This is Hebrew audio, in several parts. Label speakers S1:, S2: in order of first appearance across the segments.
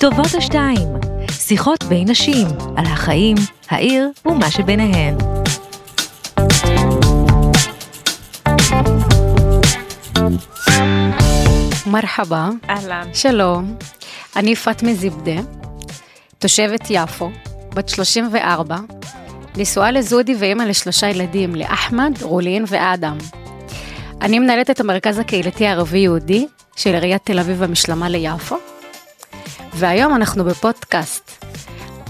S1: טובות השתיים, שיחות בין נשים על החיים, העיר ומה שביניהן.
S2: מרחבה,
S3: אהלן.
S2: שלום, אני פאטמה זיבדה, תושבת יפו, בת 34, נשואה לזודי ואימא לשלושה ילדים, לאחמד, רולין ואדם. אני מנהלת את המרכז הקהילתי הערבי-יהודי של עיריית תל אביב המשלמה ליפו, והיום אנחנו בפודקאסט.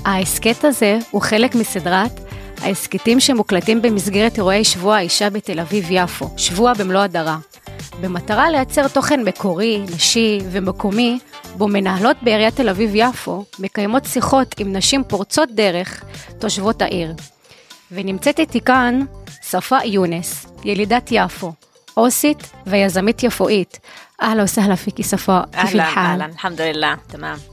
S2: ההסכת הזה הוא חלק מסדרת ההסכתים שמוקלטים במסגרת אירועי שבוע האישה בתל אביב-יפו, שבוע במלוא הדרה, במטרה לייצר תוכן מקורי, נשי ומקומי, בו מנהלות בעיריית תל אביב-יפו מקיימות שיחות עם נשים פורצות דרך, תושבות העיר. ונמצאת איתי כאן שפה יונס, ילידת יפו, אוסית ויזמית יפואית. אהלן וסהלן פיקי שפה,
S3: כפי
S2: כיף
S3: אהלן, אהלן, אלחמדוללה, תמם.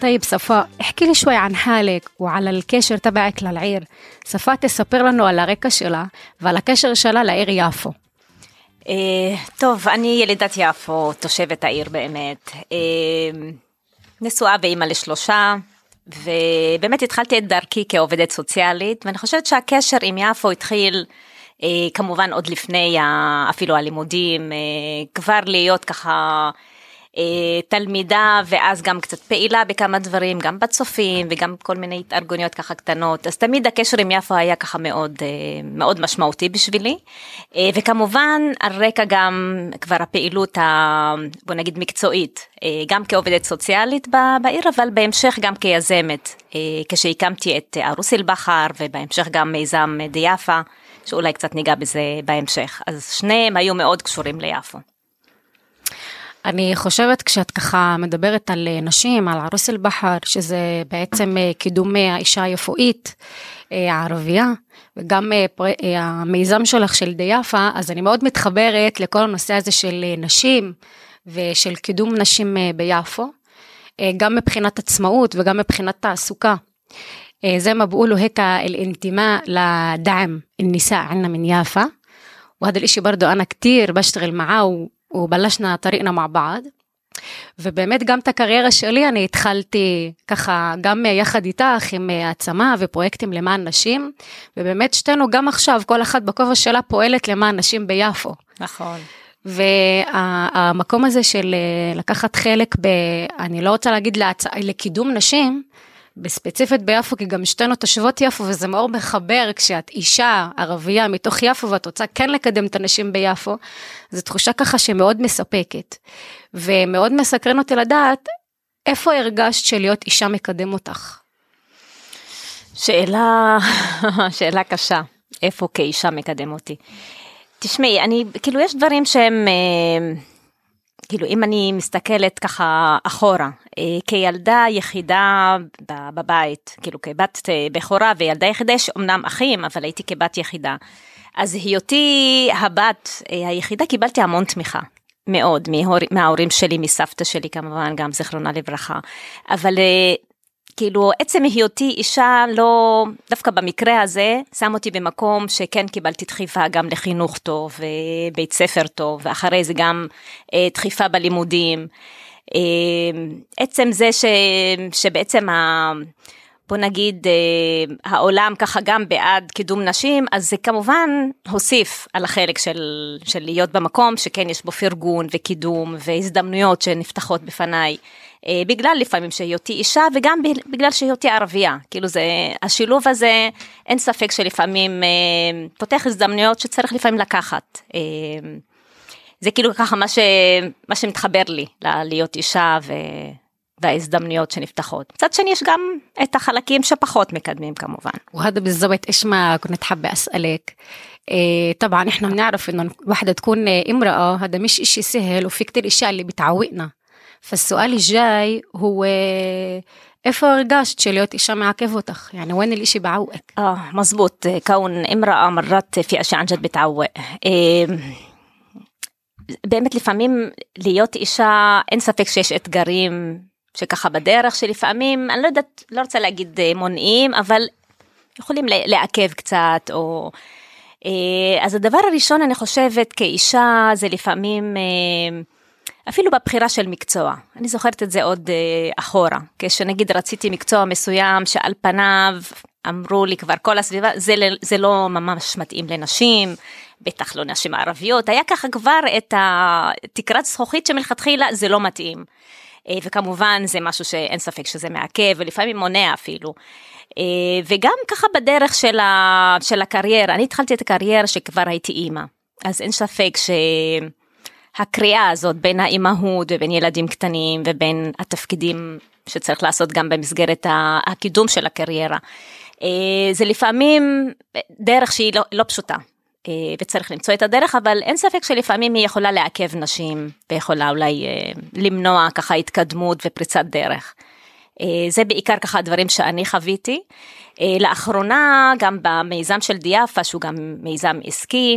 S2: طيب صفاء احكي لي شوي عن حالك وعلى الكشر تبعك للعير صفاء תספר לנו על הרקע שלה ועל הקשר שלה לעיר יפו.
S3: אה, טוב, אני ילידת יפו, תושבת העיר באמת. אה, נשואה ואימא לשלושה, ובאמת התחלתי את דרכי כעובדת סוציאלית, ואני חושבת שהקשר עם יפו התחיל אה, כמובן עוד לפני אפילו הלימודים, כבר להיות ככה תלמידה ואז גם קצת פעילה בכמה דברים, גם בצופים וגם כל מיני התארגנויות ככה קטנות, אז תמיד הקשר עם יפו היה ככה מאוד, אה, מאוד משמעותי בשבילי, אה, וכמובן על רקע גם כבר הפעילות, ה, בוא נגיד מקצועית, אה, גם כעובדת סוציאלית בעיר, אבל בהמשך גם כיזמת, אה, כשהקמתי את ערוס אל-בחר ובהמשך גם מיזם דיאפה. שאולי קצת ניגע בזה בהמשך. אז שניהם היו מאוד קשורים ליפו.
S2: אני חושבת כשאת ככה מדברת על אה, נשים, על ערוס אל-בחר, שזה בעצם אה, קידום אה, האישה היפואית אה, הערבייה, וגם אה, פר- אה, המיזם שלך של דיאפה, אז אני מאוד מתחברת לכל הנושא הזה של אה, נשים ושל קידום נשים אה, ביפו, אה, גם מבחינת עצמאות וגם מבחינת תעסוקה. آه، زي ما بقولوا هيك الانتماء لدعم النساء عنا من يافا وهذا الاشي برضو انا كتير بشتغل معاه ובלשנה טריקנה מע בעד. ובאמת גם את הקריירה שלי אני התחלתי ככה גם אה, יחד איתך עם אה, העצמה ופרויקטים למען נשים ובאמת שתינו גם עכשיו כל אחת בכובע שלה פועלת למען נשים ביפו.
S3: נכון.
S2: והמקום הזה של אה, לקחת חלק ב... אני לא רוצה להגיד להצ... לקידום נשים, בספציפית ביפו, כי גם שתינו תושבות יפו, וזה מאוד מחבר כשאת אישה ערבייה מתוך יפו ואת רוצה כן לקדם את הנשים ביפו, זו תחושה ככה שמאוד מספקת. ומאוד מסקרן אותי לדעת איפה הרגשת שלהיות אישה מקדם אותך.
S3: שאלה, שאלה קשה, איפה כאישה מקדם אותי? תשמעי, אני, כאילו יש דברים שהם, אה, כאילו אם אני מסתכלת ככה אחורה, אה, כילדה יחידה בבית, כאילו כבת אה, בכורה וילדה יחידה, יש אמנם אחים, אבל הייתי כבת יחידה. אז היותי הבת אה, היחידה, קיבלתי המון תמיכה. מאוד, מההור, מההורים שלי, מסבתא שלי כמובן, גם זיכרונה לברכה. אבל כאילו עצם היותי אישה לא, דווקא במקרה הזה, שם אותי במקום שכן קיבלתי דחיפה גם לחינוך טוב, ובית ספר טוב, ואחרי זה גם אה, דחיפה בלימודים. אה, עצם זה ש, שבעצם ה... בוא נגיד אה, העולם ככה גם בעד קידום נשים אז זה כמובן הוסיף על החלק של, של להיות במקום שכן יש בו פרגון וקידום והזדמנויות שנפתחות בפניי אה, בגלל לפעמים שהיותי אישה וגם בגלל שהיותי ערבייה כאילו זה השילוב הזה אין ספק שלפעמים אה, פותח הזדמנויות שצריך לפעמים לקחת. אה, זה כאילו ככה מה, ש, מה שמתחבר לי להיות אישה ו... וההזדמנויות שנפתחות. מצד שני יש גם את החלקים שפחות מקדמים כמובן.
S2: وهذا بالضبط ايش ما كنت حابة اسألك إيه طبعا احنا بنعرف انه الوحدة تكون امرأة هذا مش اشي سهل وفي كتير اشياء اللي بتعوقنا فالسؤال الجاي هو איפה הרגשת שלהיות אישה מעכב אותך? يعني وين الاشي بعوقك؟
S3: اه مزبوط كون امرأة مرات في اشياء عن جد بتعوق إيه באמת לפעמים להיות אישה אין ספק שיש אתגרים שככה בדרך שלפעמים אני לא יודעת לא רוצה להגיד אה, מונעים אבל יכולים לעכב קצת או אה, אז הדבר הראשון אני חושבת כאישה זה לפעמים אה, אפילו בבחירה של מקצוע, אני זוכרת את זה עוד אחורה, כשנגיד רציתי מקצוע מסוים שעל פניו אמרו לי כבר כל הסביבה, זה, זה לא ממש מתאים לנשים, בטח לא נשים ערביות, היה ככה כבר את התקרת זכוכית שמלכתחילה זה לא מתאים. אה, וכמובן זה משהו שאין ספק שזה מעכב ולפעמים מונע אפילו. אה, וגם ככה בדרך של, ה, של הקריירה, אני התחלתי את הקריירה שכבר הייתי אימא, אז אין ספק שהקריאה הזאת בין האימהות ובין ילדים קטנים ובין התפקידים שצריך לעשות גם במסגרת הקידום של הקריירה, אה, זה לפעמים דרך שהיא לא, לא פשוטה. אה, וצריך למצוא את הדרך, אבל אין ספק שלפעמים היא יכולה לעכב נשים, ויכולה אולי למנוע ככה התקדמות ופריצת דרך. אה, זה בעיקר ככה הדברים שאני חוויתי. אה, לאחרונה גם במיזם של דיאפה שהוא גם מיזם עסקי,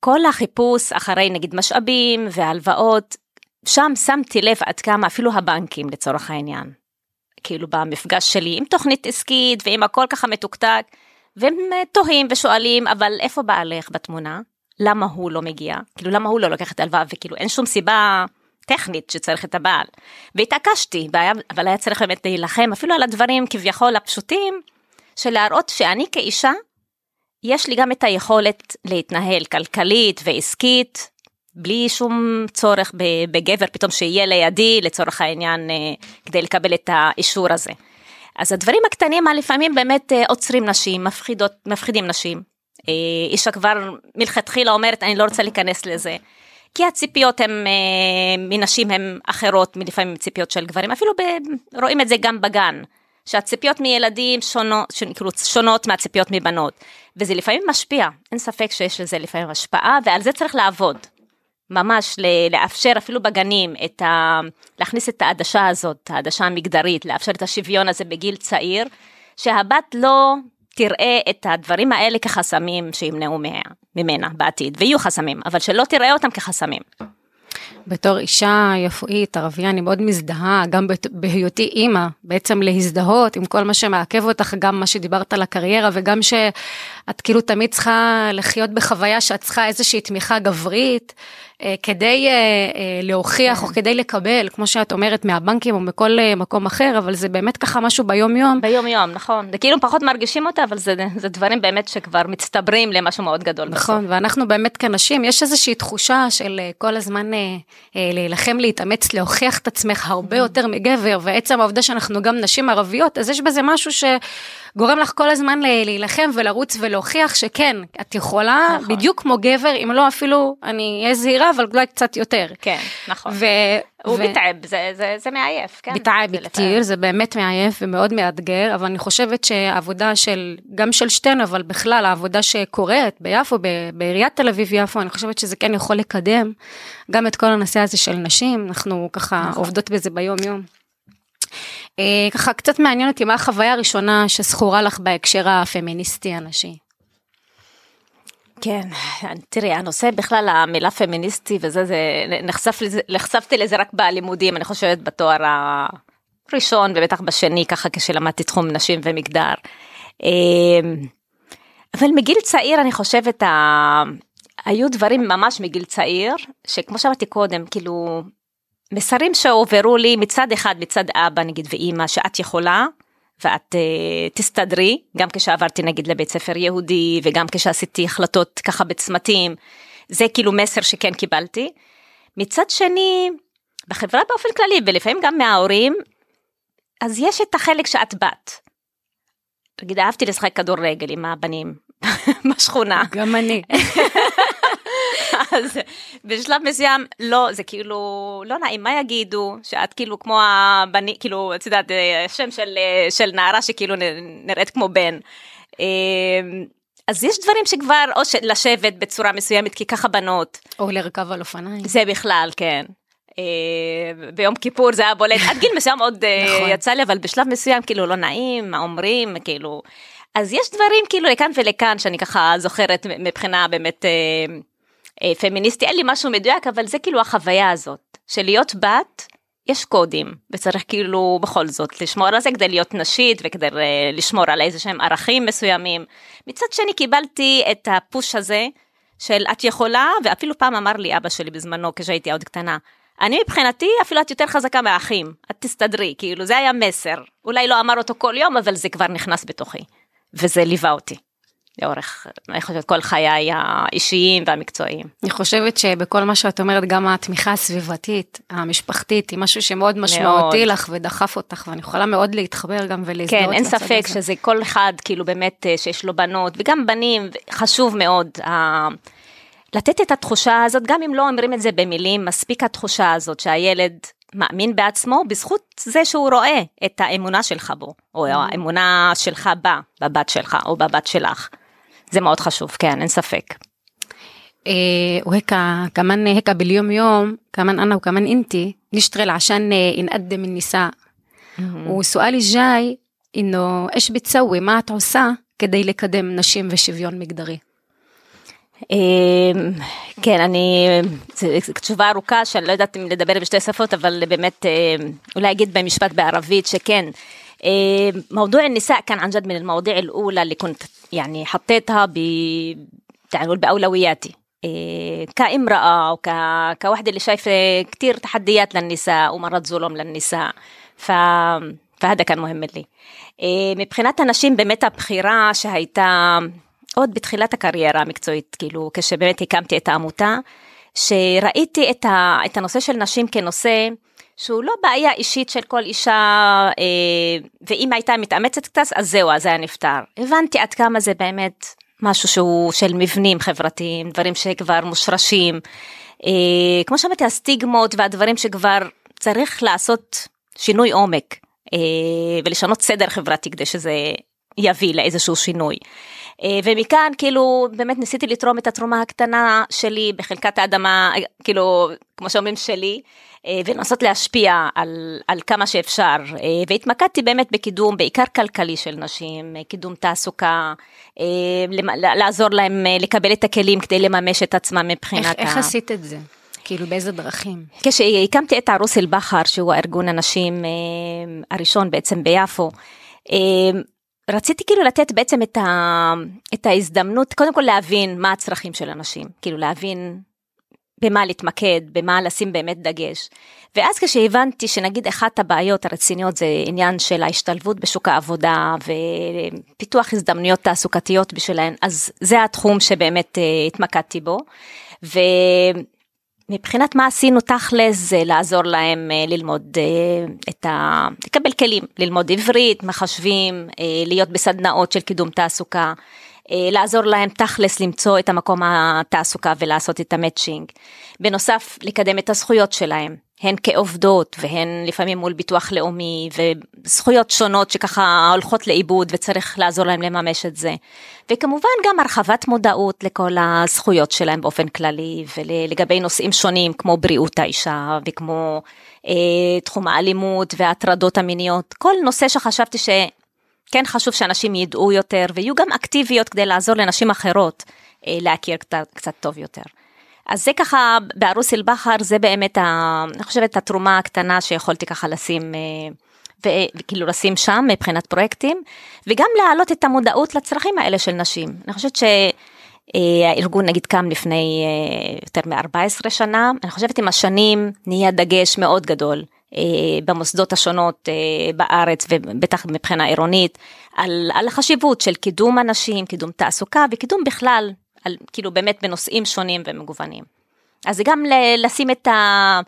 S3: כל החיפוש אחרי נגיד משאבים והלוואות, שם שמתי לב עד כמה אפילו הבנקים לצורך העניין. כאילו במפגש שלי עם תוכנית עסקית ועם הכל ככה מתוקתק, והם תוהים ושואלים אבל איפה בעלך בתמונה? למה הוא לא מגיע? כאילו למה הוא לא לוקח את ההלוואה וכאילו אין שום סיבה טכנית שצריך את הבעל. והתעקשתי, אבל היה צריך באמת להילחם אפילו על הדברים כביכול הפשוטים, של להראות שאני כאישה, יש לי גם את היכולת להתנהל כלכלית ועסקית, בלי שום צורך בגבר פתאום שיהיה לידי לצורך העניין אה, כדי לקבל את האישור הזה. אז הדברים הקטנים לפעמים באמת אה, עוצרים נשים, מפחידות, מפחידים נשים. אה, אישה כבר מלכתחילה אומרת אני לא רוצה להיכנס לזה. כי הציפיות אה, מנשים הן אחרות מלפעמים מציפיות של גברים, אפילו ב, רואים את זה גם בגן, שהציפיות מילדים שונות, כאילו שונות מהציפיות מבנות, וזה לפעמים משפיע, אין ספק שיש לזה לפעמים השפעה, ועל זה צריך לעבוד. ממש לאפשר אפילו בגנים את ה... להכניס את העדשה הזאת, העדשה המגדרית, לאפשר את השוויון הזה בגיל צעיר, שהבת לא תראה את הדברים האלה כחסמים שימנעו ממנה בעתיד, ויהיו חסמים, אבל שלא תראה אותם כחסמים.
S2: בתור אישה יפואית, ערבייה, אני מאוד מזדהה, גם בהיותי אימא, בעצם להזדהות עם כל מה שמעכב אותך, גם מה שדיברת על הקריירה, וגם שאת כאילו תמיד צריכה לחיות בחוויה שאת צריכה איזושהי תמיכה גברית, כדי אה, אה, להוכיח או כדי לקבל, כמו שאת אומרת, מהבנקים או מכל מקום אחר, אבל זה באמת ככה משהו ביום יום.
S3: ביום יום, נכון. זה כאילו פחות מרגישים אותה, אבל זה, זה דברים באמת שכבר מצטברים למשהו מאוד גדול.
S2: נכון, בסוף. ואנחנו באמת כנשים, יש איזושהי תחושה של כל הזמן להילחם, להתאמץ, להוכיח את עצמך הרבה יותר מגבר, ועצם העובדה שאנחנו גם נשים ערביות, אז יש בזה משהו ש... גורם לך כל הזמן להילחם ולרוץ ולהוכיח שכן, את יכולה, נכון. בדיוק כמו גבר, אם לא אפילו, אני אהיה זהירה, אבל אולי קצת יותר.
S3: כן, נכון. ו... הוא ו... מתעב, זה, זה, זה מעייף, כן.
S2: מתעב כתיר, זה באמת מעייף ומאוד מאתגר, אבל אני חושבת שהעבודה של, גם של שתינו, אבל בכלל העבודה שקורית ביפו, בעיריית תל אביב-יפו, אני חושבת שזה כן יכול לקדם גם את כל הנושא הזה של נשים, אנחנו ככה נכון. עובדות בזה ביום-יום. אה, ככה קצת מעניין אותי מה החוויה הראשונה שזכורה לך בהקשר הפמיניסטי הנשי.
S3: כן, תראי, הנושא בכלל, המילה פמיניסטי וזה, זה, נחשף לזה, נחשפתי לזה רק בלימודים, אני חושבת בתואר הראשון ובטח בשני, ככה כשלמדתי תחום נשים ומגדר. אה, אבל מגיל צעיר אני חושבת, ה... היו דברים ממש מגיל צעיר, שכמו שאמרתי קודם, כאילו, מסרים שהועברו לי מצד אחד, מצד אבא נגיד ואימא, שאת יכולה, ואת uh, תסתדרי, גם כשעברתי נגיד לבית ספר יהודי, וגם כשעשיתי החלטות ככה בצמתים, זה כאילו מסר שכן קיבלתי. מצד שני, בחברה באופן כללי, ולפעמים גם מההורים, אז יש את החלק שאת בת. נגיד, אהבתי לשחק כדורגל עם הבנים בשכונה.
S2: גם אני.
S3: אז בשלב מסוים לא זה כאילו לא נעים מה יגידו שאת כאילו כמו הבני כאילו את יודעת אה, שם של אה, של נערה שכאילו נראית כמו בן. אמ, אז יש דברים שכבר או לשבת בצורה מסוימת כי ככה בנות
S2: או לרכב על אופניים
S3: זה בכלל כן. אה, ביום כיפור זה היה בולט עד גיל מסוים עוד נכון. יצא לי אבל בשלב מסוים כאילו לא נעים מה אומרים כאילו אז יש דברים כאילו לכאן ולכאן שאני ככה זוכרת מבחינה באמת אה, פמיניסטי, אין לי משהו מדויק, אבל זה כאילו החוויה הזאת, של להיות בת, יש קודים, וצריך כאילו בכל זאת לשמור על זה כדי להיות נשית וכדי אה, לשמור על איזה שהם ערכים מסוימים. מצד שני קיבלתי את הפוש הזה של את יכולה, ואפילו פעם אמר לי אבא שלי בזמנו כשהייתי עוד קטנה, אני מבחינתי אפילו את יותר חזקה מהאחים, את תסתדרי, כאילו זה היה מסר. אולי לא אמר אותו כל יום, אבל זה כבר נכנס בתוכי. וזה ליווה אותי. לאורך, אני חושבת, כל חיי האישיים והמקצועיים.
S2: אני חושבת שבכל מה שאת אומרת, גם התמיכה הסביבתית, המשפחתית, היא משהו שמאוד משמעותי מאוד. לך ודחף אותך, ואני יכולה מאוד להתחבר גם ולהזדהות.
S3: כן, אין ספק הזה. שזה כל אחד, כאילו באמת, אה, שיש לו בנות, וגם בנים, חשוב מאוד. לתת את התחושה הזאת, גם אם לא אומרים את זה במילים, מספיק התחושה הזאת שהילד מאמין בעצמו בזכות זה שהוא רואה את האמונה שלך בו, או mm-hmm. האמונה שלך בה, בבת שלך או בבת שלך. זה מאוד חשוב, כן, אין ספק.
S2: وهيك كمان هيك باليوم يوم كمان أنا وكمان أنتي نشتغل عشان نقدم النساء وسؤالي الجاي إنه إيش بتسوي ما את עושה כדי לקדם נשים ושוויון מגדרי?
S3: כן, אני, זו תשובה ארוכה שאני לא יודעת אם לדבר בשתי שפות, אבל באמת אולי אגיד במשפט בערבית שכן. موضوع النساء كان عن جد من المواضيع الأولى اللي كنت يعني حطيتها ب يعني بأولوياتي كامرأة وكواحدة اللي شايفة كتير تحديات للنساء ومرات ظلم للنساء ف... فهذا كان مهم לי. מבחינת הנשים באמת הבחירה שהייתה עוד בתחילת הקריירה המקצועית, כאילו כשבאמת הקמתי את העמותה, שראיתי את, ה, את הנושא של נשים כנושא שהוא לא בעיה אישית של כל אישה, אה, ואם הייתה מתאמצת קצת, אז זהו, אז היה נפתר. הבנתי עד כמה זה באמת משהו שהוא של מבנים חברתיים, דברים שכבר מושרשים. אה, כמו שאמרתי, הסטיגמות והדברים שכבר צריך לעשות שינוי עומק, אה, ולשנות סדר חברתי כדי שזה יביא לאיזשהו שינוי. אה, ומכאן כאילו באמת ניסיתי לתרום את התרומה הקטנה שלי בחלקת האדמה, כאילו, כמו שאומרים שלי, אה, ולנסות להשפיע על, על כמה שאפשר, אה, והתמקדתי באמת בקידום בעיקר כלכלי של נשים, קידום תעסוקה, לעזור להם לקבל את הכלים כדי לממש את עצמם מבחינת
S2: איך, ה... איך עשית את זה? כאילו באיזה דרכים?
S3: כשהקמתי את ערוס אל-בכר, שהוא הארגון הנשים הראשון בעצם ביפו, רציתי כאילו לתת בעצם את, ה, את ההזדמנות, קודם כל להבין מה הצרכים של אנשים, כאילו להבין במה להתמקד, במה לשים באמת דגש. ואז כשהבנתי שנגיד אחת הבעיות הרציניות זה עניין של ההשתלבות בשוק העבודה ופיתוח הזדמנויות תעסוקתיות בשבילהן, אז זה התחום שבאמת uh, התמקדתי בו. ו... מבחינת מה עשינו תכלס זה לעזור להם אה, ללמוד אה, את ה... לקבל כלים, ללמוד עברית, מחשבים, אה, להיות בסדנאות של קידום תעסוקה, לעזור להם תכלס למצוא את המקום התעסוקה ולעשות את המצ'ינג. בנוסף, לקדם את הזכויות שלהם. הן כעובדות והן לפעמים מול ביטוח לאומי וזכויות שונות שככה הולכות לאיבוד וצריך לעזור להם לממש את זה. וכמובן גם הרחבת מודעות לכל הזכויות שלהם באופן כללי ולגבי נושאים שונים כמו בריאות האישה וכמו אה, תחום האלימות וההטרדות המיניות, כל נושא שחשבתי שכן חשוב שאנשים ידעו יותר ויהיו גם אקטיביות כדי לעזור לנשים אחרות אה, להכיר קצת, טוב יותר. אז זה ככה, בערוס אל-בכר זה באמת, ה, אני חושבת, התרומה הקטנה שיכולתי ככה לשים, אה, וכאילו לשים שם מבחינת פרויקטים, וגם להעלות את המודעות לצרכים האלה של נשים. אני חושבת שהארגון נגיד קם לפני אה, יותר מ-14 שנה, אני חושבת עם השנים נהיה דגש מאוד גדול. אה, במוסדות השונות בארץ ובטח מבחינה עירונית על, על החשיבות של קידום אנשים, קידום תעסוקה וקידום בכלל על, כאילו באמת בנושאים שונים ומגוונים. אז זה גם לשים את ה...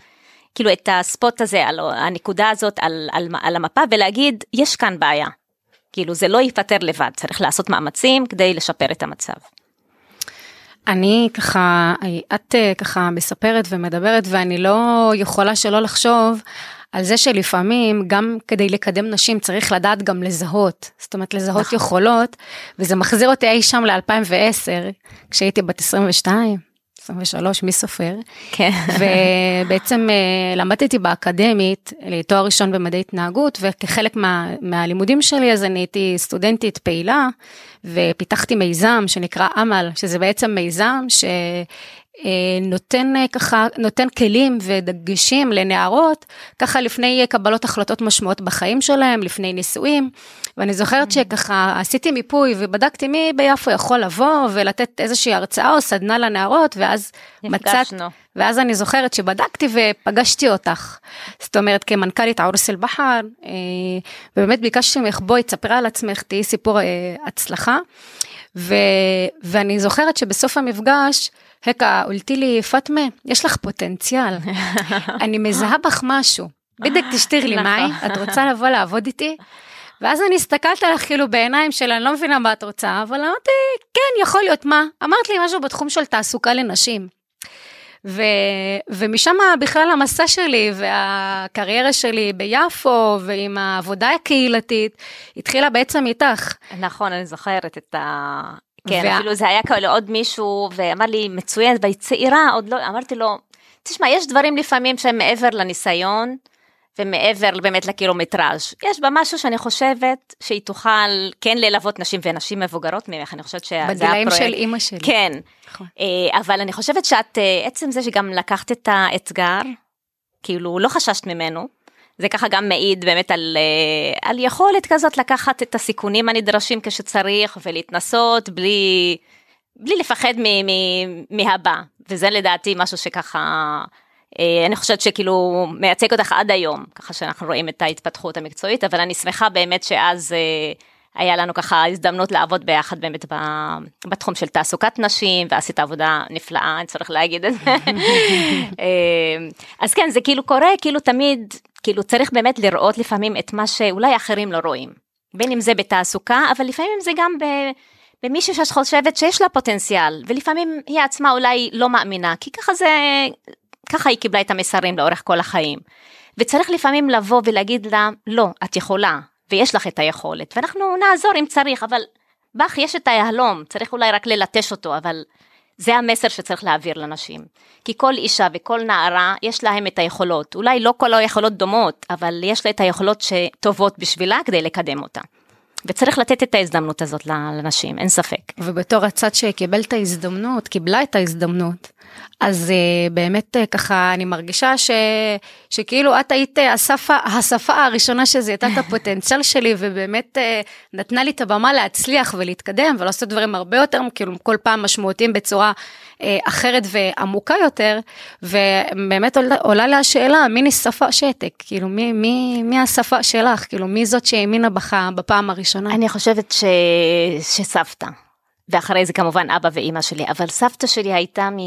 S3: כאילו את הספוט הזה, על הנקודה הזאת על, על, על המפה ולהגיד, יש כאן בעיה. כאילו זה לא ייפתר לבד, צריך לעשות מאמצים כדי לשפר את המצב.
S2: אני ככה, את אה, ככה מספרת ומדברת ואני לא יכולה שלא לחשוב על זה שלפעמים גם כדי לקדם נשים צריך לדעת גם לזהות, זאת אומרת לזהות נכון. יכולות, וזה מחזיר אותי אי שם ל-2010, כשהייתי בת 22, 23, מי סופר?
S3: כן.
S2: ובעצם אה, למדתי באקדמית לתואר ראשון במדעי התנהגות, וכחלק מה, מהלימודים שלי אז אני הייתי סטודנטית פעילה, ופיתחתי מיזם שנקרא אמל, שזה בעצם מיזם ש... אה, נותן אה, ככה, נותן כלים ודגשים לנערות, ככה לפני קבלות החלטות משמעות בחיים שלהם, לפני נישואים. ואני זוכרת mm. שככה עשיתי מיפוי ובדקתי מי ביפו יכול לבוא ולתת איזושהי הרצאה או סדנה לנערות, ואז מצאת, ואז אני זוכרת שבדקתי ופגשתי אותך. זאת אומרת, כמנכ"לית ערוס אל-בחר, אה, ובאמת ביקשתי ממך, בואי, תספרי על עצמך, תהיי סיפור הצלחה. ו, ואני זוכרת שבסוף המפגש, הקה, הולתי לי, פאטמה, יש לך פוטנציאל, אני מזהה בך משהו. בדיוק תשתיר לי מאי, את רוצה לבוא לעבוד איתי? ואז אני הסתכלת עליך כאילו בעיניים של אני לא מבינה מה את רוצה, אבל אמרתי, כן, יכול להיות, מה? אמרת לי משהו בתחום של תעסוקה לנשים. ו, ומשם בכלל המסע שלי והקריירה שלי ביפו ועם העבודה הקהילתית התחילה בעצם איתך.
S3: נכון, אני זוכרת את ה... כן, וה... אפילו זה היה כאלה עוד מישהו ואמר לי מצוין, והיא צעירה, עוד לא, אמרתי לו, תשמע, יש דברים לפעמים שהם מעבר לניסיון. ומעבר באמת לקילומטראז'. יש בה משהו שאני חושבת שהיא תוכל כן ללוות נשים ונשים מבוגרות ממך, אני חושבת שזה הפרויקט.
S2: בגילאים של אימא שלי.
S3: כן, נכון. אה, אבל אני חושבת שאת, אה, עצם זה שגם לקחת את האתגר, כאילו לא חששת ממנו, זה ככה גם מעיד באמת על, אה, על יכולת כזאת לקחת את הסיכונים הנדרשים כשצריך ולהתנסות בלי, בלי לפחד מ, מ, מהבא, וזה לדעתי משהו שככה... אה, אני חושבת שכאילו מייצג אותך עד היום, ככה שאנחנו רואים את ההתפתחות המקצועית, אבל אני שמחה באמת שאז אה, היה לנו ככה הזדמנות לעבוד ביחד באמת בתחום של תעסוקת נשים, ועשית עבודה נפלאה, אני צריך להגיד את זה. אה, אז כן, זה כאילו קורה, כאילו תמיד, כאילו צריך באמת לראות לפעמים את מה שאולי אחרים לא רואים. בין אם זה בתעסוקה, אבל לפעמים זה גם ב... במישהו שאת חושבת שיש לה פוטנציאל, ולפעמים היא עצמה אולי לא מאמינה, כי ככה זה, ככה היא קיבלה את המסרים לאורך כל החיים. וצריך לפעמים לבוא ולהגיד לה, לא, את יכולה, ויש לך את היכולת, ואנחנו נעזור אם צריך, אבל בך יש את היהלום, צריך אולי רק ללטש אותו, אבל זה המסר שצריך להעביר לנשים. כי כל אישה וכל נערה, יש להם את היכולות. אולי לא כל היכולות דומות, אבל יש לה את היכולות שטובות בשבילה כדי לקדם אותה. וצריך לתת את ההזדמנות הזאת לנשים, אין ספק.
S2: ובתור הצד שקיבל את ההזדמנות, קיבלה את ההזדמנות, אז uh, באמת uh, ככה אני מרגישה ש, שכאילו את היית השפה, השפה הראשונה שזיהתה את הפוטנציאל שלי ובאמת נתנה לי את הבמה להצליח ולהתקדם ולעשות דברים הרבה יותר כאילו כל פעם משמעותיים בצורה אחרת ועמוקה יותר ובאמת עולה, עולה לי השאלה מי נספה שתק כאילו מי, מי, מי השפה שלך כאילו מי זאת שהאמינה בך בפעם הראשונה.
S3: אני חושבת ש... שסבתא. ואחרי זה כמובן אבא ואימא שלי, אבל סבתא שלי הייתה מ...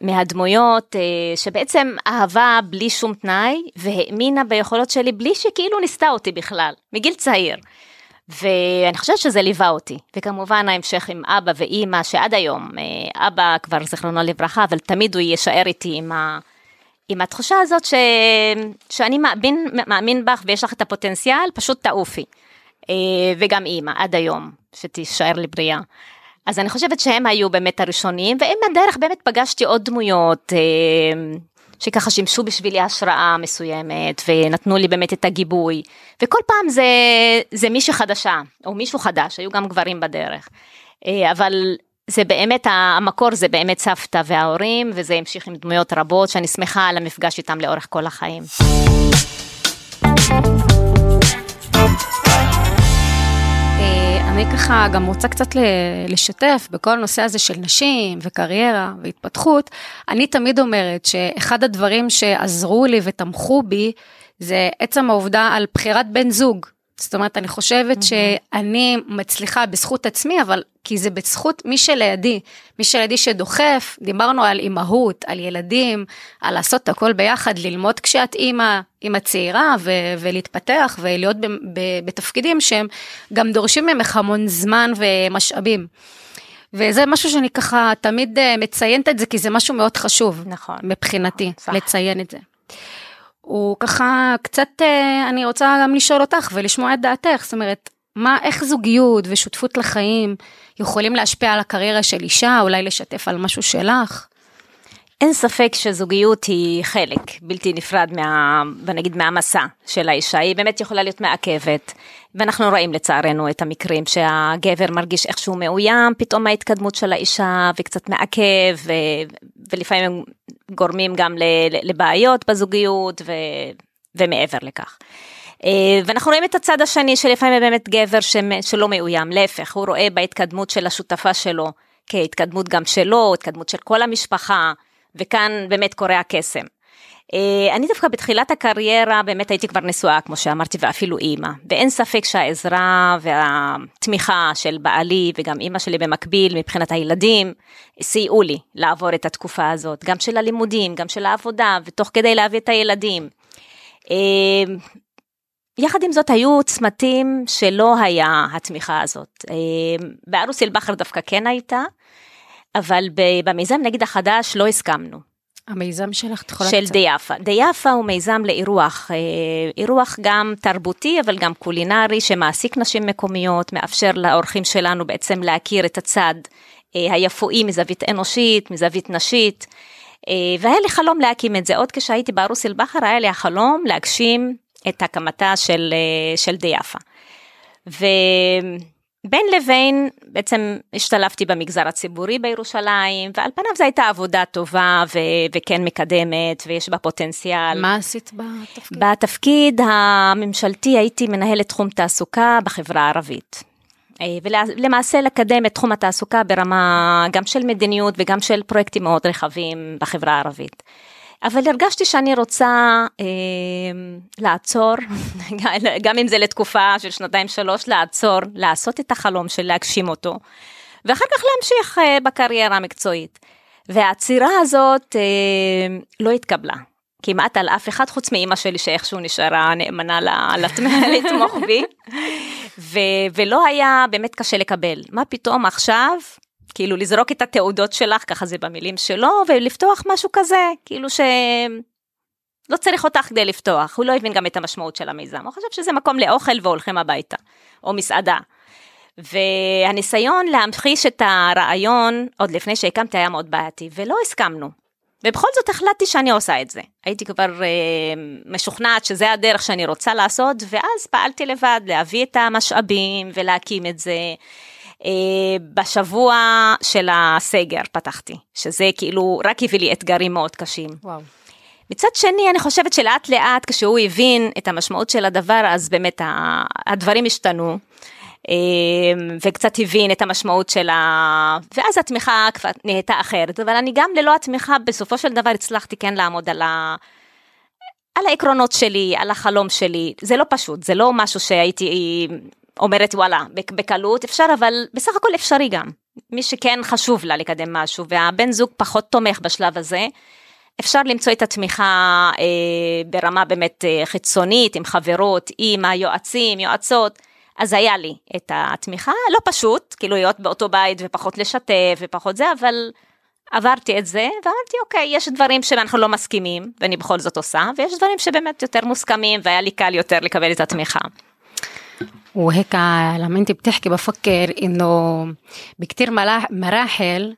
S3: מהדמויות אה, שבעצם אהבה בלי שום תנאי והאמינה ביכולות שלי בלי שכאילו ניסתה אותי בכלל, מגיל צעיר. ואני חושבת שזה ליווה אותי, וכמובן ההמשך עם אבא ואימא שעד היום, אה, אבא כבר זיכרונו לברכה, אבל תמיד הוא יישאר איתי עם, ה, עם התחושה הזאת ש, שאני מאמין, מאמין בך ויש לך את הפוטנציאל, פשוט תעופי. אה, וגם אימא עד היום, שתישאר לי בריאה. אז אני חושבת שהם היו באמת הראשונים, ועם הדרך באמת פגשתי עוד דמויות אה, שככה שימשו בשבילי השראה מסוימת, ונתנו לי באמת את הגיבוי. וכל פעם זה, זה מישהי חדשה, או מישהו חדש, היו גם גברים בדרך. אה, אבל זה באמת, המקור זה באמת סבתא וההורים, וזה המשיך עם דמויות רבות, שאני שמחה על המפגש איתם לאורך כל החיים.
S2: ככה גם רוצה קצת לשתף בכל הנושא הזה של נשים וקריירה והתפתחות. אני תמיד אומרת שאחד הדברים שעזרו לי ותמכו בי זה עצם העובדה על בחירת בן זוג. זאת אומרת, אני חושבת שאני מצליחה בזכות עצמי, אבל כי זה בזכות מי שלידי, מי שלידי שדוחף, דיברנו על אימהות, על ילדים, על לעשות את הכל ביחד, ללמוד כשאת אימא, אימא צעירה, ו- ולהתפתח ולהיות ב- ב- בתפקידים שהם גם דורשים ממך המון זמן ומשאבים. וזה משהו שאני ככה תמיד אה, מציינת את זה, כי זה משהו מאוד חשוב.
S3: נכון.
S2: מבחינתי, נכון, לציין את זה. הוא ככה קצת, אה, אני רוצה גם לשאול אותך ולשמוע את דעתך, זאת אומרת, מה, איך זוגיות ושותפות לחיים יכולים להשפיע על הקריירה של אישה, אולי לשתף על משהו שלך?
S3: אין ספק שזוגיות היא חלק בלתי נפרד מה, נגיד מהמסע של האישה, היא באמת יכולה להיות מעכבת, ואנחנו רואים לצערנו את המקרים שהגבר מרגיש איכשהו מאוים, פתאום ההתקדמות של האישה וקצת מעכב, ו, ולפעמים הם גורמים גם לבעיות בזוגיות ו, ומעבר לכך. אה, ואנחנו רואים את הצד השני שלפעמים באמת גבר שלא מאוים, להפך, הוא רואה בהתקדמות של השותפה שלו כהתקדמות גם שלו, התקדמות של כל המשפחה. וכאן באמת קורה הקסם. אה, אני דווקא בתחילת הקריירה באמת הייתי כבר נשואה כמו שאמרתי ואפילו אימא ואין ספק שהעזרה והתמיכה של בעלי וגם אימא שלי במקביל מבחינת הילדים סייעו לי לעבור את התקופה הזאת גם של הלימודים גם של העבודה ותוך כדי להביא את הילדים. אה, יחד עם זאת היו צמתים שלא היה התמיכה הזאת. אה, בערוס אל-בחר דווקא כן הייתה, אבל במיזם נגיד החדש לא הסכמנו.
S2: המיזם שלך, את יכולה
S3: של דיאפה. דיאפה הוא מיזם לאירוח, אה, אירוח גם תרבותי אבל גם קולינרי שמעסיק נשים מקומיות, מאפשר לאורחים שלנו בעצם להכיר את הצד אה, היפואי מזווית אנושית, מזווית נשית. והיה לי חלום להקים את זה, עוד כשהייתי בערוס אל-בחר היה לי החלום להגשים את הקמתה של, אה, של דיאפה. ובין לבין בעצם השתלבתי במגזר הציבורי בירושלים ועל פניו זו הייתה עבודה טובה ו- וכן מקדמת ויש בה פוטנציאל.
S2: מה עשית בתפקיד?
S3: בתפקיד הממשלתי הייתי מנהלת תחום תעסוקה בחברה הערבית. אה, ולמעשה לקדם את תחום התעסוקה ברמה גם של מדיניות וגם של פרויקטים מאוד רחבים בחברה הערבית. אבל הרגשתי שאני רוצה אה, לעצור, גם אם זה לתקופה של שנתיים שלוש, לעצור, לעשות את החלום של להגשים אותו, ואחר כך להמשיך אה, בקריירה המקצועית. והעצירה הזאת אה, לא התקבלה. כמעט על אף אחד חוץ מאימא שלי שאיכשהו נשארה נאמנה לתמוך בי ו- ולא היה באמת קשה לקבל מה פתאום עכשיו כאילו לזרוק את התעודות שלך, ככה זה במילים שלו, ולפתוח משהו כזה, כאילו ש... לא צריך אותך כדי לפתוח, הוא לא הבין גם את המשמעות של המיזם, הוא חושב שזה מקום לאוכל והולכים הביתה, או מסעדה. והניסיון להמחיש את הרעיון עוד לפני שהקמתי היה מאוד בעייתי, ולא הסכמנו. ובכל זאת החלטתי שאני עושה את זה. הייתי כבר אה, משוכנעת שזה הדרך שאני רוצה לעשות, ואז פעלתי לבד להביא את המשאבים ולהקים את זה. אה, בשבוע של הסגר פתחתי, שזה כאילו רק הביא לי אתגרים מאוד קשים. וואו. מצד שני, אני חושבת שלאט לאט כשהוא הבין את המשמעות של הדבר, אז באמת הדברים השתנו. אה, וקצת הבין את המשמעות של ה... ואז התמיכה כבר נהייתה אחרת, אבל אני גם ללא התמיכה בסופו של דבר הצלחתי כן לעמוד על, ה... על העקרונות שלי, על החלום שלי, זה לא פשוט, זה לא משהו שהייתי אומרת וואלה בקלות אפשר אבל בסך הכל אפשרי גם מי שכן חשוב לה לקדם משהו והבן זוג פחות תומך בשלב הזה. אפשר למצוא את התמיכה אה, ברמה באמת אה, חיצונית עם חברות עם היועצים יועצות אז היה לי את התמיכה לא פשוט כאילו להיות באותו בית ופחות לשתף ופחות זה אבל עברתי את זה ואמרתי אוקיי יש דברים שאנחנו לא מסכימים ואני בכל זאת עושה ויש דברים שבאמת יותר מוסכמים והיה לי קל יותר לקבל את התמיכה.
S2: وهيك لما انت بتحكي بفكر انه بكتير مراحل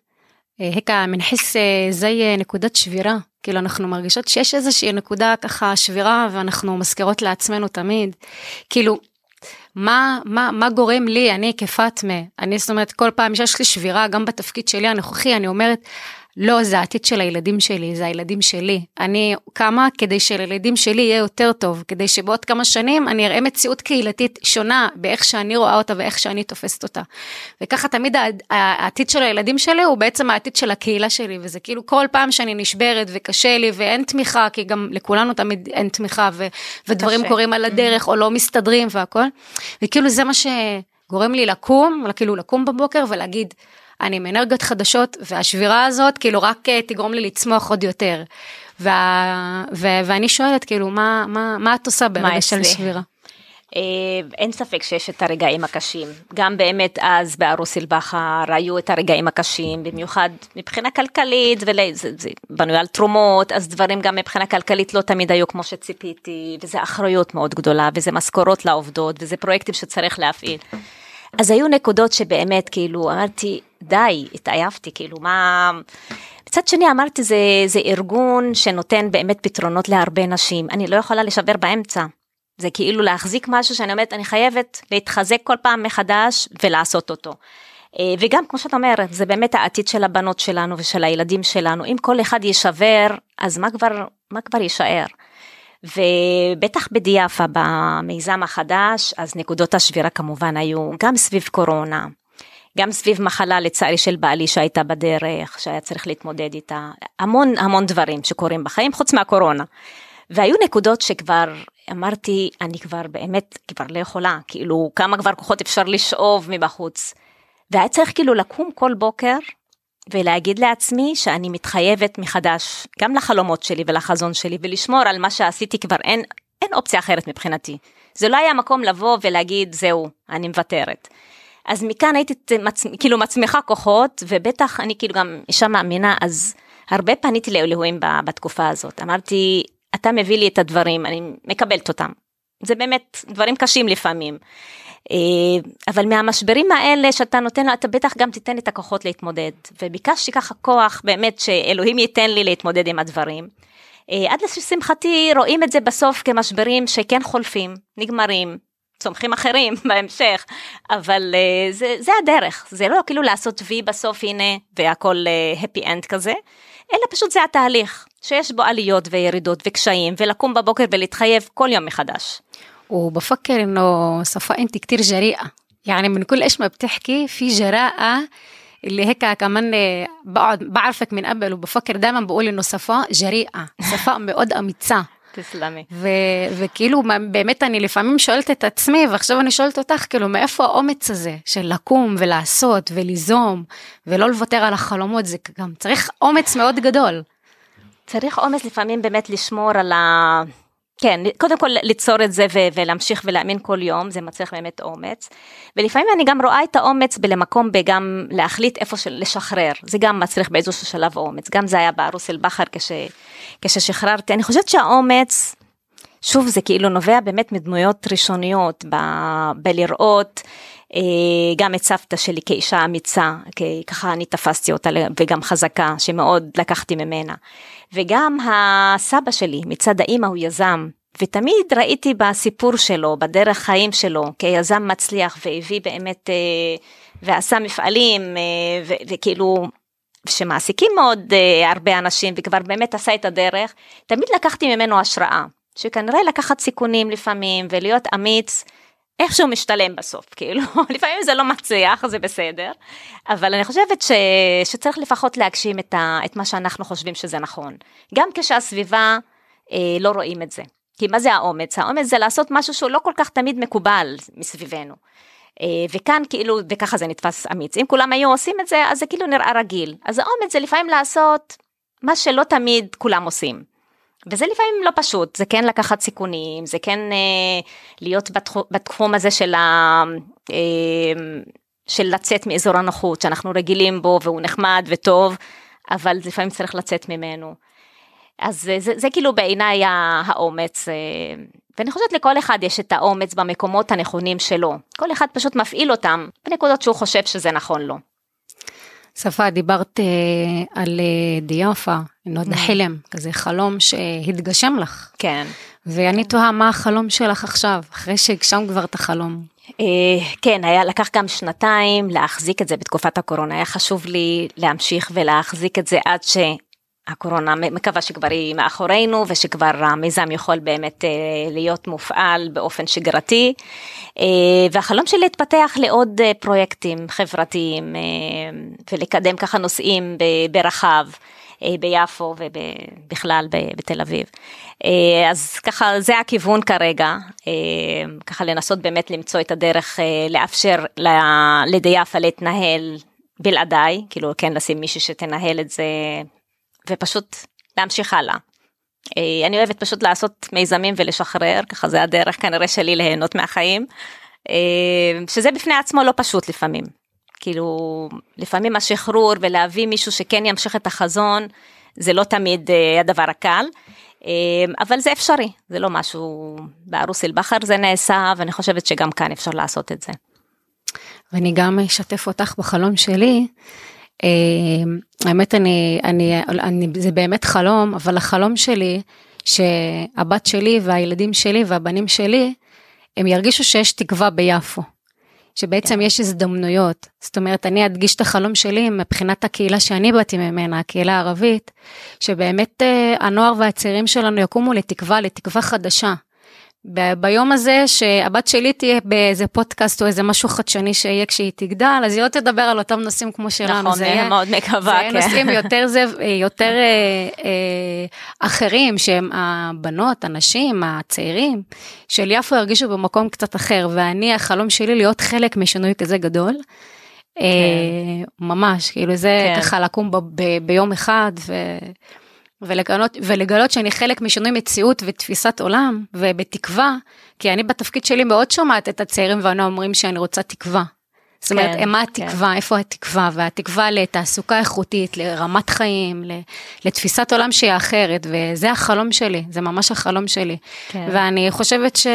S2: هيك بنحس زي נקודת שבירה, כאילו אנחנו מרגישות שיש איזושהי נקודה ככה שבירה ואנחנו מזכירות לעצמנו תמיד, כאילו מה, מה, מה גורם לי, אני כפאטמה, אני זאת אומרת כל פעם שיש לי שבירה, גם בתפקיד שלי הנוכחי, אני אומרת, לא, זה העתיד של הילדים שלי, זה הילדים שלי. אני קמה כדי שלילדים שלי יהיה יותר טוב, כדי שבעוד כמה שנים אני אראה מציאות קהילתית שונה באיך שאני רואה אותה ואיך שאני תופסת אותה. וככה תמיד העתיד של הילדים שלי הוא בעצם העתיד של הקהילה שלי, וזה כאילו כל פעם שאני נשברת וקשה לי ואין תמיכה, כי גם לכולנו תמיד אין תמיכה ו- ודברים קשה. קורים על הדרך או לא מסתדרים והכל. וכאילו זה מה שגורם לי לקום, כאילו לקום בבוקר ולהגיד, אני עם אנרגיות חדשות, והשבירה הזאת כאילו רק אה, תגרום לי לצמוח עוד יותר. וה, ו, ואני שואלת, כאילו, מה, מה, מה את עושה ברגע של שבירה?
S3: אה, אין ספק שיש את הרגעים הקשים, גם באמת אז בערוס אל-בכר היו את הרגעים הקשים, במיוחד מבחינה כלכלית, וזה בנוי על תרומות, אז דברים גם מבחינה כלכלית לא תמיד היו כמו שציפיתי, וזה אחריות מאוד גדולה, וזה משכורות לעובדות, וזה פרויקטים שצריך להפעיל. אז היו נקודות שבאמת כאילו אמרתי די התעייפתי כאילו מה. מצד שני אמרתי זה זה ארגון שנותן באמת פתרונות להרבה נשים אני לא יכולה לשבר באמצע. זה כאילו להחזיק משהו שאני אומרת אני חייבת להתחזק כל פעם מחדש ולעשות אותו. אה, וגם כמו שאת אומרת זה באמת העתיד של הבנות שלנו ושל הילדים שלנו אם כל אחד יישבר אז מה כבר מה כבר יישאר. ובטח בדיאפה במיזם החדש, אז נקודות השבירה כמובן היו גם סביב קורונה, גם סביב מחלה לצערי של בעלי שהייתה בדרך, שהיה צריך להתמודד איתה, המון המון דברים שקורים בחיים חוץ מהקורונה. והיו נקודות שכבר אמרתי, אני כבר באמת כבר לא יכולה, כאילו כמה כבר כוחות אפשר לשאוב מבחוץ. והיה צריך כאילו לקום כל בוקר ולהגיד לעצמי שאני מתחייבת מחדש, גם לחלומות שלי ולחזון שלי, ולשמור על מה שעשיתי כבר אין, אין אופציה אחרת מבחינתי. זה לא היה מקום לבוא ולהגיד, זהו, אני מוותרת. אז מכאן הייתי מצ... כאילו מצמיחה כוחות, ובטח אני כאילו גם אישה מאמינה, אז הרבה פניתי לאלוהים בתקופה הזאת. אמרתי, אתה מביא לי את הדברים, אני מקבלת אותם. זה באמת דברים קשים לפעמים. אה, אבל מהמשברים האלה שאתה נותן לו, אתה בטח גם תיתן את הכוחות להתמודד. וביקשתי ככה כוח באמת שאלוהים ייתן לי להתמודד עם הדברים. אה, עד לשמחתי רואים את זה בסוף כמשברים שכן חולפים, נגמרים, צומחים אחרים בהמשך, אבל uh, זה, זה הדרך, זה לא כאילו לעשות וי בסוף הנה והכל uh, happy end כזה, אלא פשוט זה התהליך, שיש בו עליות וירידות וקשיים, ולקום בבוקר ולהתחייב כל יום מחדש.
S2: وبفكر انه صفاء انت كتير جريئة يعني من كل ايش ما بتحكي في جراءة اللي هيك كمان بقعد بعرفك من قبل وبفكر دائما بقول انه صفاء جريئة صفاء מאוד אמיצה
S3: תסלמי.
S2: ו- וכאילו באמת אני לפעמים שואלת את עצמי ועכשיו אני שואלת אותך כאילו מאיפה האומץ הזה של לקום ולעשות וליזום ולא לוותר על החלומות זה גם צריך אומץ מאוד גדול.
S3: צריך אומץ לפעמים באמת לשמור על ה... כן, קודם כל ליצור את זה ו- ולהמשיך ולהאמין כל יום, זה מצריך באמת אומץ. ולפעמים אני גם רואה את האומץ בלמקום בגם להחליט איפה של לשחרר, זה גם מצריך באיזשהו שלב אומץ, גם זה היה בארוס אל בכר כש, כששחררתי, אני חושבת שהאומץ, שוב זה כאילו נובע באמת מדמויות ראשוניות, ב, בלראות אה, גם את סבתא שלי כאישה אמיצה, ככה אני תפסתי אותה וגם חזקה, שמאוד לקחתי ממנה. וגם הסבא שלי מצד האימא הוא יזם, ותמיד ראיתי בסיפור שלו, בדרך חיים שלו, כיזם מצליח והביא באמת, אה, ועשה מפעלים, אה, וכאילו, שמעסיקים מאוד הרבה אנשים, וכבר באמת עשה את הדרך, תמיד לקחתי ממנו השראה, שכנראה לקחת סיכונים לפעמים, ולהיות אמיץ. איכשהו משתלם בסוף, כאילו, לפעמים זה לא מצליח, זה בסדר, אבל אני חושבת ש, שצריך לפחות להגשים את, ה, את מה שאנחנו חושבים שזה נכון, גם כשהסביבה אה, לא רואים את זה. כי מה זה האומץ? האומץ זה לעשות משהו שהוא לא כל כך תמיד מקובל מסביבנו. אה, וכאן כאילו, וככה זה נתפס אמיץ. אם כולם היו עושים את זה, אז זה כאילו נראה רגיל. אז האומץ זה לפעמים לעשות מה שלא תמיד כולם עושים. וזה לפעמים לא פשוט, זה כן לקחת סיכונים, זה כן אה, להיות בתחום, בתחום הזה של, ה, אה, של לצאת מאזור הנוחות שאנחנו רגילים בו והוא נחמד וטוב, אבל לפעמים צריך לצאת ממנו. אז זה, זה, זה כאילו בעיניי האומץ, אה, ואני חושבת לכל אחד יש את האומץ במקומות הנכונים שלו, כל אחד פשוט מפעיל אותם בנקודות שהוא חושב שזה נכון לו.
S2: שפה, דיברת אה, על אה, דיאפה, נוד mm. חלם, כזה חלום שהתגשם לך.
S3: כן.
S2: ואני תוהה מה החלום שלך עכשיו, אחרי שהגשם כבר את החלום.
S3: אה, כן, היה לקח גם שנתיים להחזיק את זה בתקופת הקורונה, היה חשוב לי להמשיך ולהחזיק את זה עד ש... הקורונה מקווה שכבר היא מאחורינו ושכבר המיזם יכול באמת אה, להיות מופעל באופן שגרתי אה, והחלום שלי להתפתח לעוד אה, פרויקטים חברתיים ולקדם ככה נושאים ברחב. ביפו ובכלל בתל אביב. אז ככה זה הכיוון כרגע, ככה לנסות באמת למצוא את הדרך לאפשר לדיאפה להתנהל בלעדיי, כאילו כן לשים מישהי שתנהל את זה ופשוט להמשיך הלאה. אה, אני אוהבת פשוט לעשות מיזמים ולשחרר, ככה זה הדרך כנראה שלי ליהנות מהחיים, אה, שזה בפני עצמו לא פשוט לפעמים. כאילו, לפעמים השחרור ולהביא מישהו שכן ימשיך את החזון, זה לא תמיד אה, הדבר הקל, אבל זה אפשרי, זה לא משהו, בארוס אל בכר זה נעשה, ואני חושבת שגם כאן אפשר לעשות את זה.
S2: ואני גם אשתף אותך בחלום שלי. אה, האמת אני, אני, אני, זה באמת חלום, אבל החלום שלי, שהבת שלי והילדים שלי והבנים שלי, הם ירגישו שיש תקווה ביפו. שבעצם כן. יש הזדמנויות. זאת אומרת, אני אדגיש את החלום שלי מבחינת הקהילה שאני באתי ממנה, הקהילה הערבית, שבאמת אה, הנוער והצעירים שלנו יקומו לתקווה, לתקווה חדשה. ב- ביום הזה שהבת שלי תהיה באיזה פודקאסט או איזה משהו חדשני שיהיה כשהיא תגדל, אז היא לא תדבר על אותם נושאים כמו שלנו.
S3: נכון,
S2: זה יהיה-
S3: מאוד מקווה,
S2: זה יהיה
S3: כן.
S2: נושאים יותר, זה, יותר אה, אה, אחרים, שהם הבנות, הנשים, הצעירים, של יפו ירגישו במקום קצת אחר, ואני, החלום שלי להיות חלק משינוי כזה גדול. אה, ממש, כאילו זה
S3: כן.
S2: ככה לקום ב, ב, ביום אחד ו, ולגלות, ולגלות שאני חלק משינוי מציאות ותפיסת עולם ובתקווה, כי אני בתפקיד שלי מאוד שומעת את הצעירים והנוער אומרים שאני רוצה תקווה. זאת אומרת,
S3: כן,
S2: מה
S3: כן.
S2: התקווה, איפה התקווה, והתקווה לתעסוקה איכותית, לרמת חיים, לתפיסת עולם שהיא אחרת, וזה החלום שלי, זה ממש החלום שלי.
S3: כן.
S2: ואני חושבת ש...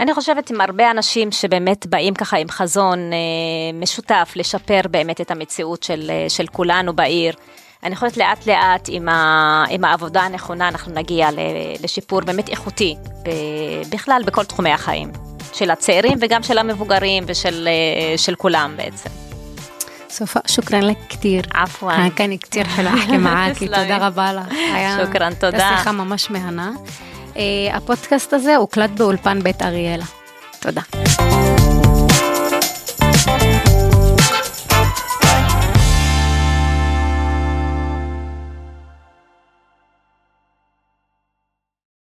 S3: אני חושבת עם הרבה אנשים שבאמת באים ככה עם חזון אה, משותף לשפר באמת את המציאות של, אה, של כולנו בעיר. אני חושבת לאט לאט עם, ה, עם העבודה הנכונה אנחנו נגיע לשיפור באמת איכותי ב, בכלל בכל תחומי החיים, של הצעירים וגם של המבוגרים ושל אה, של כולם בעצם.
S2: סופה, שוכרן לך אה, כן, כתיר.
S3: עפואן.
S2: כאן כתיר חלו אחקי
S3: מעקי,
S2: תודה רבה לך.
S3: שוכרן, תודה.
S2: הייתה שיחה ממש מהנה. אה, הפודקאסט הזה הוקלט באולפן בית אריאלה. תודה.